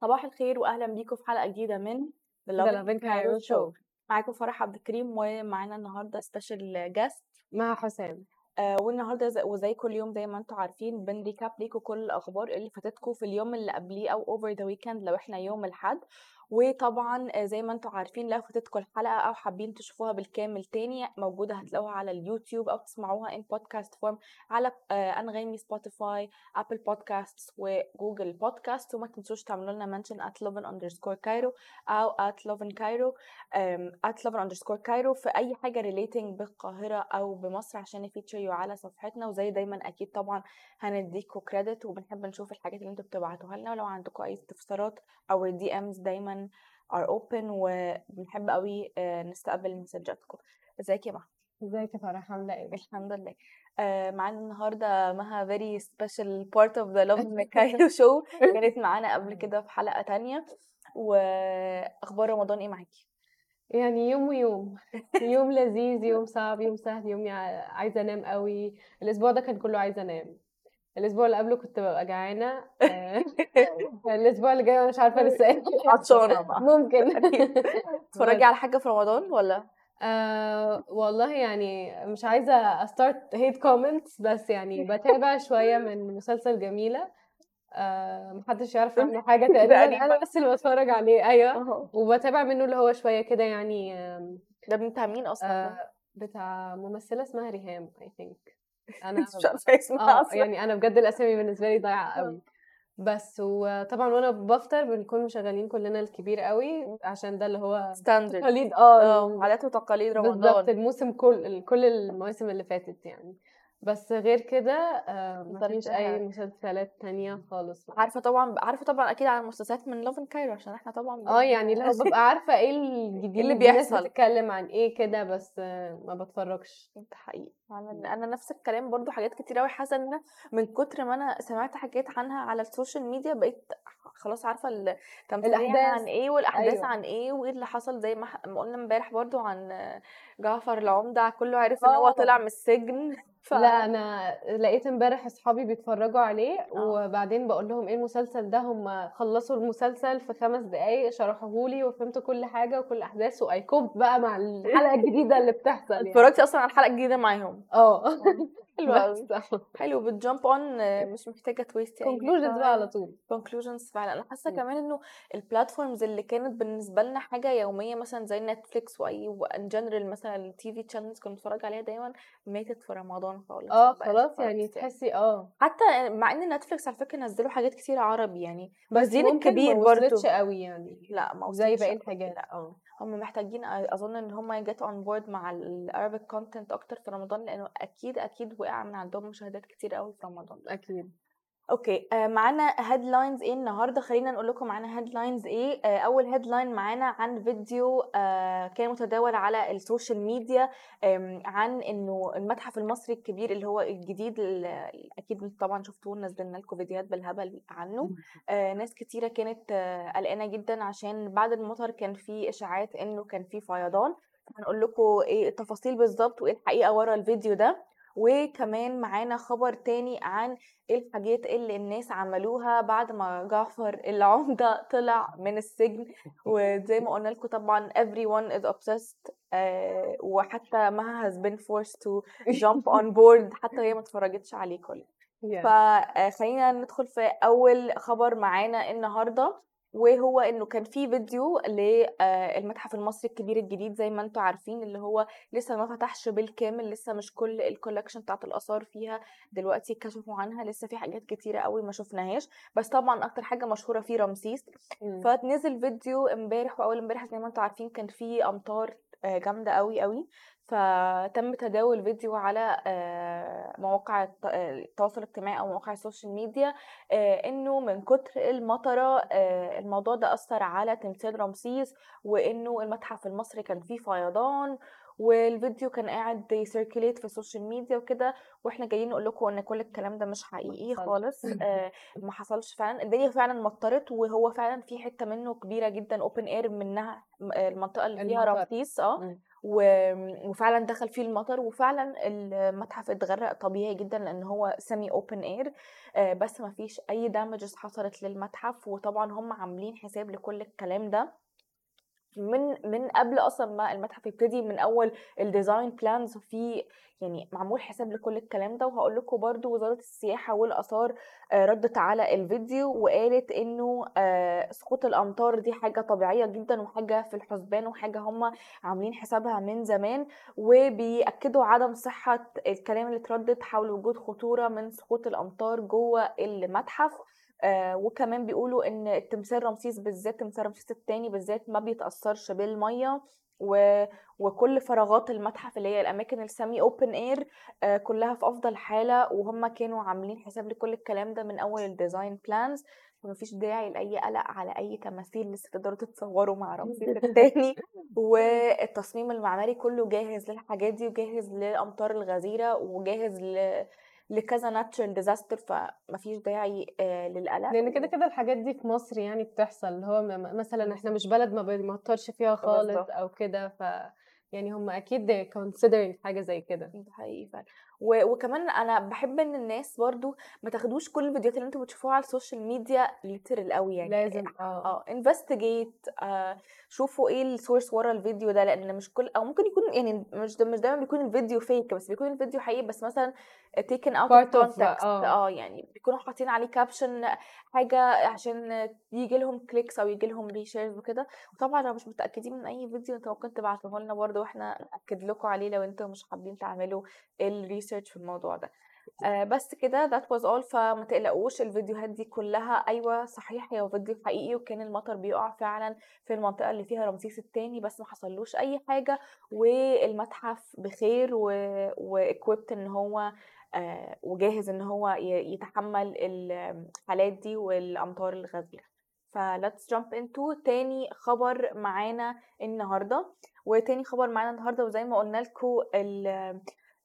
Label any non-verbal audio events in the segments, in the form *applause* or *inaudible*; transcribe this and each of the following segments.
صباح الخير واهلا بيكم في حلقة جديدة من The Loving Cairo Show. معاكم فرح عبد الكريم ومعانا النهارده special guest مع حسام. آه والنهاردة زيه وزي كل يوم زي ما أنتم عارفين بن recap ليكم كل الأخبار اللي فاتتكم في اليوم اللي قبليه أو over the weekend لو إحنا يوم الأحد. وطبعا آه، زي ما أنتم عارفين لو فاتتكم الحلقة أو حابين تشوفوها بالكامل تاني موجودة هتلاقوها على اليوتيوب أو تسمعوها in podcast form على آه، أنغامي سبوتيفاي Apple Podcast و Google Podcast وما تنسوش تعملوا لنا mention at lovin underscore cairo أو lovin cairo um, at lovin underscore cairo في أي حاجة relating بالقاهرة أو بمصر عشان ن feature you على صفحتنا. وزي دايما أكيد طبعا هنديكوا credit وبنحب نشوف الحاجات اللي أنتوا بتبعتوها لنا. ولو عندكم أي استفسارات أو ال DMs دايما are open وبنحب قوي آه، نستقبل مسجاتكم. ازيك يا مها ازيك يا فرح عاملة إيه؟ الحمد لله. آه، معانا النهارده مها very special part of the Love *laughs* Mikailo show. كانت معانا قبل *laughs* كده في حلقة تانية. وأخبار رمضان إيه معاكي؟ يعني يوم ويوم. يوم لذيذ يوم صعب يوم سهل يوم عايزة انام قوي. الأسبوع ده كان كله عايزة انام. الأسبوع اللي قبله كنت ببقى جعانة آه، *laughs* الأسبوع اللي جاي أنا مش عارفة لسه إيه. *laughs* عطشانة بقى. ممكن. تتفرجي على حاجة في رمضان ولا؟ آه والله يعني مش عايزة أ start hate comments بس يعني بتابع شوية من مسلسل جميلة. آه محدش يعرف عنه حاجة *laughs* تقريبا. أنا بس اللي بتفرج عليه. أيوه. وبتابع منه اللي هو شوية كده يعني ده بتاع مين أصلا؟ آه بتاع ممثلة اسمها ريهام I think أنا *laughs* مش عارفة اسمها آه أصلا. يعني أنا بجد الأسامي بالنسبة لي ضايعة قوي. بس وطبعا وأنا بفطر بنكون مشغلين كلنا الكبير قوي عشان ده اللي هو standard تقاليد آه آه عادات وتقاليد بالظبط رمضان الموسم كل كل المواسم اللي فاتت يعني. بس غير كده آه مفيش مسلسلات. أي مسلسلات تانية خالص عارفة طبعا عارفة طبعا أكيد عن المسلسلات من Lovin Cairo عشان إحنا طبعا آه يعني لو ببقى عارفة *laughs* إيه الجديد اللي الناس بيحصل. بتتكلم عن إيه كده بس آه ما بتفرجش انت حقيقي أنا أنا نفس الكلام برضو حاجات كتير قوي حاسة إن من كتر ما أنا سمعت حاجات عنها على ال social media بقيت خلاص عارفة التمثيليه الأحداث. عن إيه والأحداث أيوة. عن إيه وإيه اللي حصل زي ما ح- ما قلنا امبارح برضو عن جعفر العمدة كله عرف إن هو آه. طلع من السجن ف... لا أنا لقيت امبارح أصحابي بيتفرجوا عليه آه. وبعدين بقول لهم إيه المسلسل ده؟ هم خلصوا المسلسل في خمس دقايق شرحوه لي وفهمت كل حاجة وكل احداث و I cope بقى مع الحلقة الجديدة اللي بتحصل يعني. اتفرجتي أصلا على الحلقة الجديدة معاهم؟ آه. *laughs* حلو قوي حلو بت jump on مش محتاجة twist يعني. conclusions بقى على طول. conclusions فعلا. أنا حاسة. كمان إنه ال platforms اللي كانت بالنسبة لنا حاجة يومية مثلا زي Netflix و even general مثلا ال TV channels كنا بنتفرج عليها دايما ماتت في رمضان خالص. آه خلاص يعني تحسي آه. حتى مع إن Netflix على فكرة نزلوا حاجات كتير عربي يعني بس دين ممكن الكبير ما قوي يعني. لا ما زي باقي. الحاجات. لا آه. هم محتاجين أظن إن هم ي get on board مع ال Arabic content أكتر في رمضان لأنه أكيد أكيد وقع من عندهم مشاهدات كتير قوي في رمضان. أكيد. أوكي آه معانا headlines إيه النهارده؟ خلينا نقول لكم معانا headlines إيه. آه أول headline معانا عن فيديو آه كان متداول على ال social media عن إنه المتحف المصري الكبير اللي هو الجديد اللي أكيد طبعا شفتوه نزلنا لكم فيديوهات بالهبل عنه. ناس كتيرة كانت قلقانة جدا عشان بعد المطر كان في إشاعات إنه كان في فيضان. هنقول لكم إيه التفاصيل بالظبط وإيه الحقيقة ورا الفيديو ده. وكمان معانا خبر تاني عن الحاجات اللي الناس عملوها بعد ما جعفر العمدة طلع من السجن. *laughs* وزي ما قلنا لكم طبعا everyone is obsessed آه وحتى مها has been forced to jump on board *laughs* حتى هي ما اتفرجتش عليه كله. Yeah. فخلينا ندخل في أول خبر معانا النهارده. وهو إنه كان في فيديو للمتحف المصري الكبير الجديد زي ما أنتم عارفين اللي هو لسه ما فتحش بالكامل لسه مش كل الكولكشن بتاعت الآثار فيها دلوقتي كشفوا عنها لسه في حاجات كتيرة قوي ما شفناهاش بس طبعا أكتر حاجة مشهورة فيه رمسيس. فنزل فيديو امبارح وأول امبارح زي ما أنتم عارفين كان في أمطار آه، جامدة قوي قوي فتم تداول فيديو على آه، مواقع آه، التواصل الاجتماعي أو مواقع ال social media آه، إنه من كتر المطرة آه، الموضوع ده أثر على تمثال رمسيس وإنه المتحف المصري كان فيه فيضان والفيديو كان قاعد ي circulate في ال social media وكده وإحنا جايين نقول لكم إن كل الكلام ده مش حقيقي. خالص *laughs* آه، ما حصلش فعلا الدنيا فعلا مطرت وهو فعلا في حتة منه كبيرة جدا open air منها م- المنطقة اللي فيها. رمسيس آه وفعلا دخل فيه المطر وفعلا المتحف اتغرق طبيعي جدا لأن هو semi open air بس ما فيش أي damages حصلت للمتحف وطبعا هم عاملين حساب لكل الكلام ده من من قبل أصلا ما المتحف يبتدي من أول ال design plans في يعني معمول حساب لكل الكلام ده. وهقول لكم برضو وزارة السياحة والآثار آه، ردت على الفيديو وقالت إنه آه، سقوط الأمطار دي حاجة طبيعية جدا وحاجة في الحسبان وحاجة هم عاملين حسابها من زمان. وبيأكدوا عدم صحة الكلام اللي اتردد حول وجود خطورة من سقوط الأمطار جوه المتحف. آه وكمان بيقولوا إن التمثال رمسيس بالذات تمثال رمسيس الثاني بالذات ما بيتأثرش بالمية و... وكل فراغات المتحف اللي هي الأماكن ال semi open air آه كلها في أفضل حالة وهم كانوا عاملين حساب لكل الكلام ده من أول ال design plans فمفيش داعي لأي قلق على أي تماثيل لسه تقدروا تتصوروا مع رمسيس *laughs* الثاني والتصميم المعماري كله جاهز للحاجات دي وجاهز للأمطار الغزيرة وجاهز ل... لكذا natural disaster فمفيش داعي آه، للقلق. لأن كده كده الحاجات دي في مصر يعني بتحصل. اللي هو مثلا إحنا مش بلد ما بيمطرش فيها خالص. أو كده ف يعني هم أكيد considering حاجة زي كده. ده حقيقي فعلا. و- وكمان أنا بحب إن الناس برضو ما تاخدوش كل الفيديوهات اللي أنتوا بتشوفوها على ال social media literal قوي يعني. لازم آه. آه investigate آه شوفوا إيه ال source ورا الفيديو ده لأن مش كل أو ممكن يكون يعني مش مش دايما بيكون الفيديو فيك بس بيكون الفيديو حقيقي بس مثلا out of Part of- context آه. آه يعني بيكونوا حاطين عليه caption حاجة عشان يجي لهم clicks أو يجي لهم reshares وكده. وطبعا لو مش متأكدين من أي فيديو أنتوا ممكن تبعتوه لنا برضه وإحنا ناكد لكم عليه لو أنتوا مش حابين تعملوا ال research في الموضوع ده. آه بس كده that was all. فما تقلقوش الفيديوهات دي كلها أيوه صحيح هي فيديو حقيقي وكان المطر بيقع فعلا في المنطقة اللي فيها رمسيس الثاني بس ما حصلوش أي حاجة والمتحف بخير و واكويبت إن هو آه وجاهز إن هو يتحمل الحالات دي والأمطار الغزيره ف let's jump into تاني خبر معانا النهارده. وتاني خبر معانا النهارده وزي ما قلنا لكم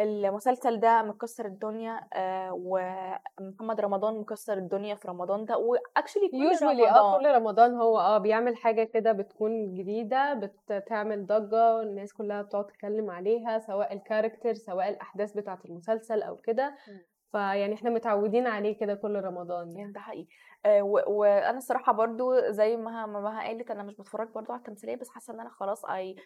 المسلسل ده مكسر الدنيا آه، ومحمد رمضان مكسر الدنيا في رمضان ده و actually كل usually آه رمضان. كل رمضان هو آه بيعمل حاجة كده بتكون جديدة بتعمل ضجة الناس كلها بتقعد تتكلم عليها سواء ال character سواء الأحداث بتاعة المسلسل أو كده. فيعني إحنا متعودين عليه كده كل رمضان يعني. ده حقيقي. آه، وأنا الصراحة برضو زي ما ما قالت أنا مش بتفرج برضو على التمثيلية بس حاسة إن أنا خلاص I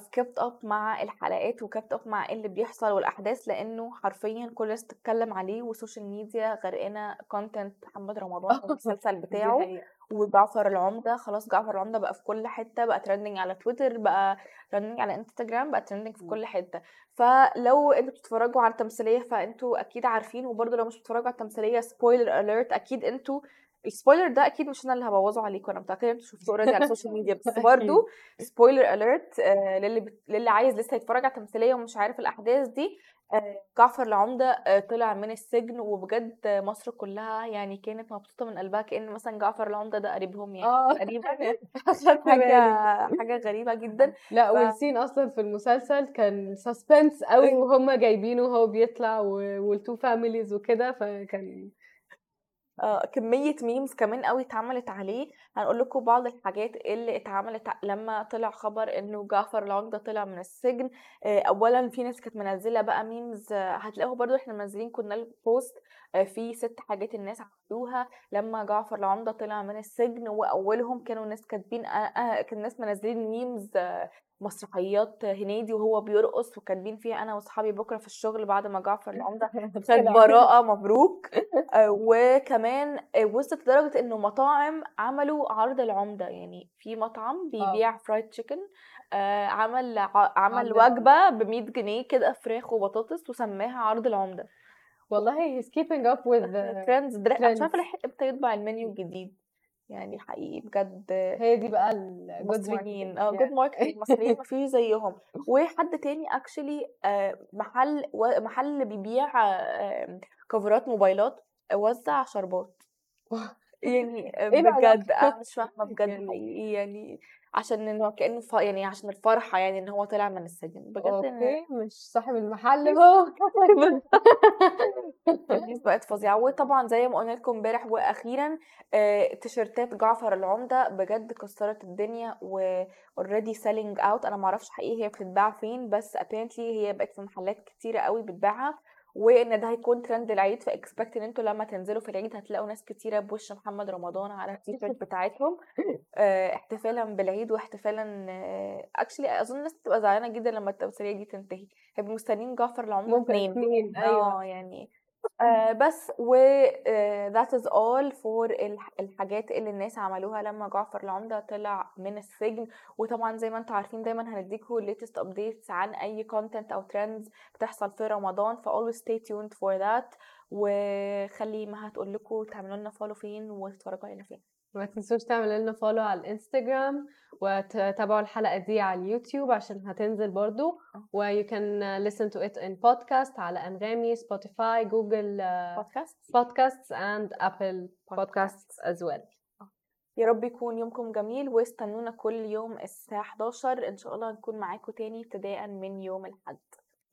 kept up مع الحلقات و kept up مع اللي بيحصل والأحداث لأنه حرفيا كل الناس بتتكلم عليه وال social media غرقانة content محمد رمضان والمسلسل *laughs* دي بتاعه. وجعفر العمدة خلاص جعفر العمدة بقى في كل حتة بقى trending على تويتر بقى trending على انستجرام بقى trending في. كل حتة فلو أنتوا بتتفرجوا على التمثيلية فانتوا أكيد عارفين وبرضه لو مش بتتفرجوا على التمثيلية spoiler alert أكيد أنتوا ال spoiler ده أكيد مش أنا اللي هبوظه عليكم أنا متأكدة أنتوا شفتوه already على ال social media بس برضه spoiler alert للي بت... للي عايز لسه يتفرج على التمثيلية ومش عارف الأحداث دي آه، جعفر العمدة آه، طلع من السجن وبجد آه، مصر كلها يعني كانت مبسوطة من قلبها كأن مثلا جعفر العمدة ده قريبهم يعني آه. تقريبا *laughs* أخدت حاجة بالي. حاجة غريبة جدا. لا ف- وال scene أصلا في المسلسل كان suspense قوي وهم جايبينه وهو بيطلع و- وال two families وكده فكان آه، كمية memes كمان قوي اتعملت عليه. هنقول لكم بعض الحاجات اللي اتعملت لما طلع خبر إنه جعفر العمدة طلع من السجن. آه، اولا في ناس كانت منزلة بقى memes هتلاقوها برضو إحنا منزلين كنا ال post آه، في ست حاجات الناس عملوها. لما جعفر العمدة طلع من السجن وأولهم كانوا ناس كاتبين آه، كان ناس منزلين memes مسرحيات هنيدي وهو بيرقص وكاتبين فيها أنا وأصحابي بكرة في الشغل بعد ما جعفر *laughs* العمدة *laughs* خد براءة مبروك. *laughs* آه، وكمان آه، وصلت لدرجة إنه مطاعم عملوا عرض العمدة. يعني في مطعم بيبيع فرايد تشيكن عمل عمل وجبة ب 100 جنيه كده فراخ وبطاطس وسماها عرض العمدة. والله he's keeping up with the ترندز مش. لحق إمتى يطبع المنيو الجديد. يعني حقيقي بجد هي دي بقى ال good مصريين marketing. آه. good marketing مصريين مفيش زيهم وحد تاني actually محل و- محل بيبيع آه، cover ات موبايلات وزع شربات يعني إيه بجد العلاقة؟ أنا مش فاهمة بجد. يعني حقيقي يعني عشان إنه كأنه ف يعني عشان الفرحة يعني إن هو طلع من السجن. بجد إن okay مش صاحب المحل. *laughs* *laughs* هو بقت فظيعة. وطبعا زي ما قلنا لكم امبارح وأخيرا آه، تيشيرتات جعفر العمدة بجد كسرت الدنيا و already selling out. أنا معرفش حقيقي هي بتتباع فين بس apparently هي بقت في محلات كتيرة قوي بتبيعها وان ده هيكون ترند العيد ف expect إن أنتوا لما تنزلوا في العيد هتلاقوا ناس كتيرة بوش محمد رمضان على *laughs* التيشيرت بتاعتهم. آه، احتفالا بالعيد واحتفالا actually أظن الناس بتبقى زعلانة جدا لما التمثيليه دي تنتهي. هيبقوا مستنيين جعفر العمدة ممكن اتنين أيوه. آه يعني آه بس و is all for الح- الحاجات اللي الناس عملوها لما جعفر العمدة طلع من السجن. وطبعا زي ما أنتم عارفين دايما هنديكوا latest updates عن أي content أو trends بتحصل في رمضان. ف always stay tuned for that. وخلي ما هتقول لكم تعملوا لنا follow فين وتتفرجوا علينا فين. ما تنسوش تعملوا لنا follow على الانستجرام وتتابعوا الحلقة دي على اليوتيوب عشان هتنزل برضو. و you can uh, listen to it in podcast على أنغامي سبوتيفاي جوجل podcast podcasts. And Apple podcasts. As well. يا رب يكون يومكم جميل واستنونا كل يوم الساعة 11 إن شاء الله نكون معاكم تاني ابتداء من يوم الأحد.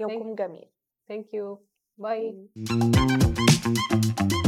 يومكم جميل. Thank you. Bye. Bye.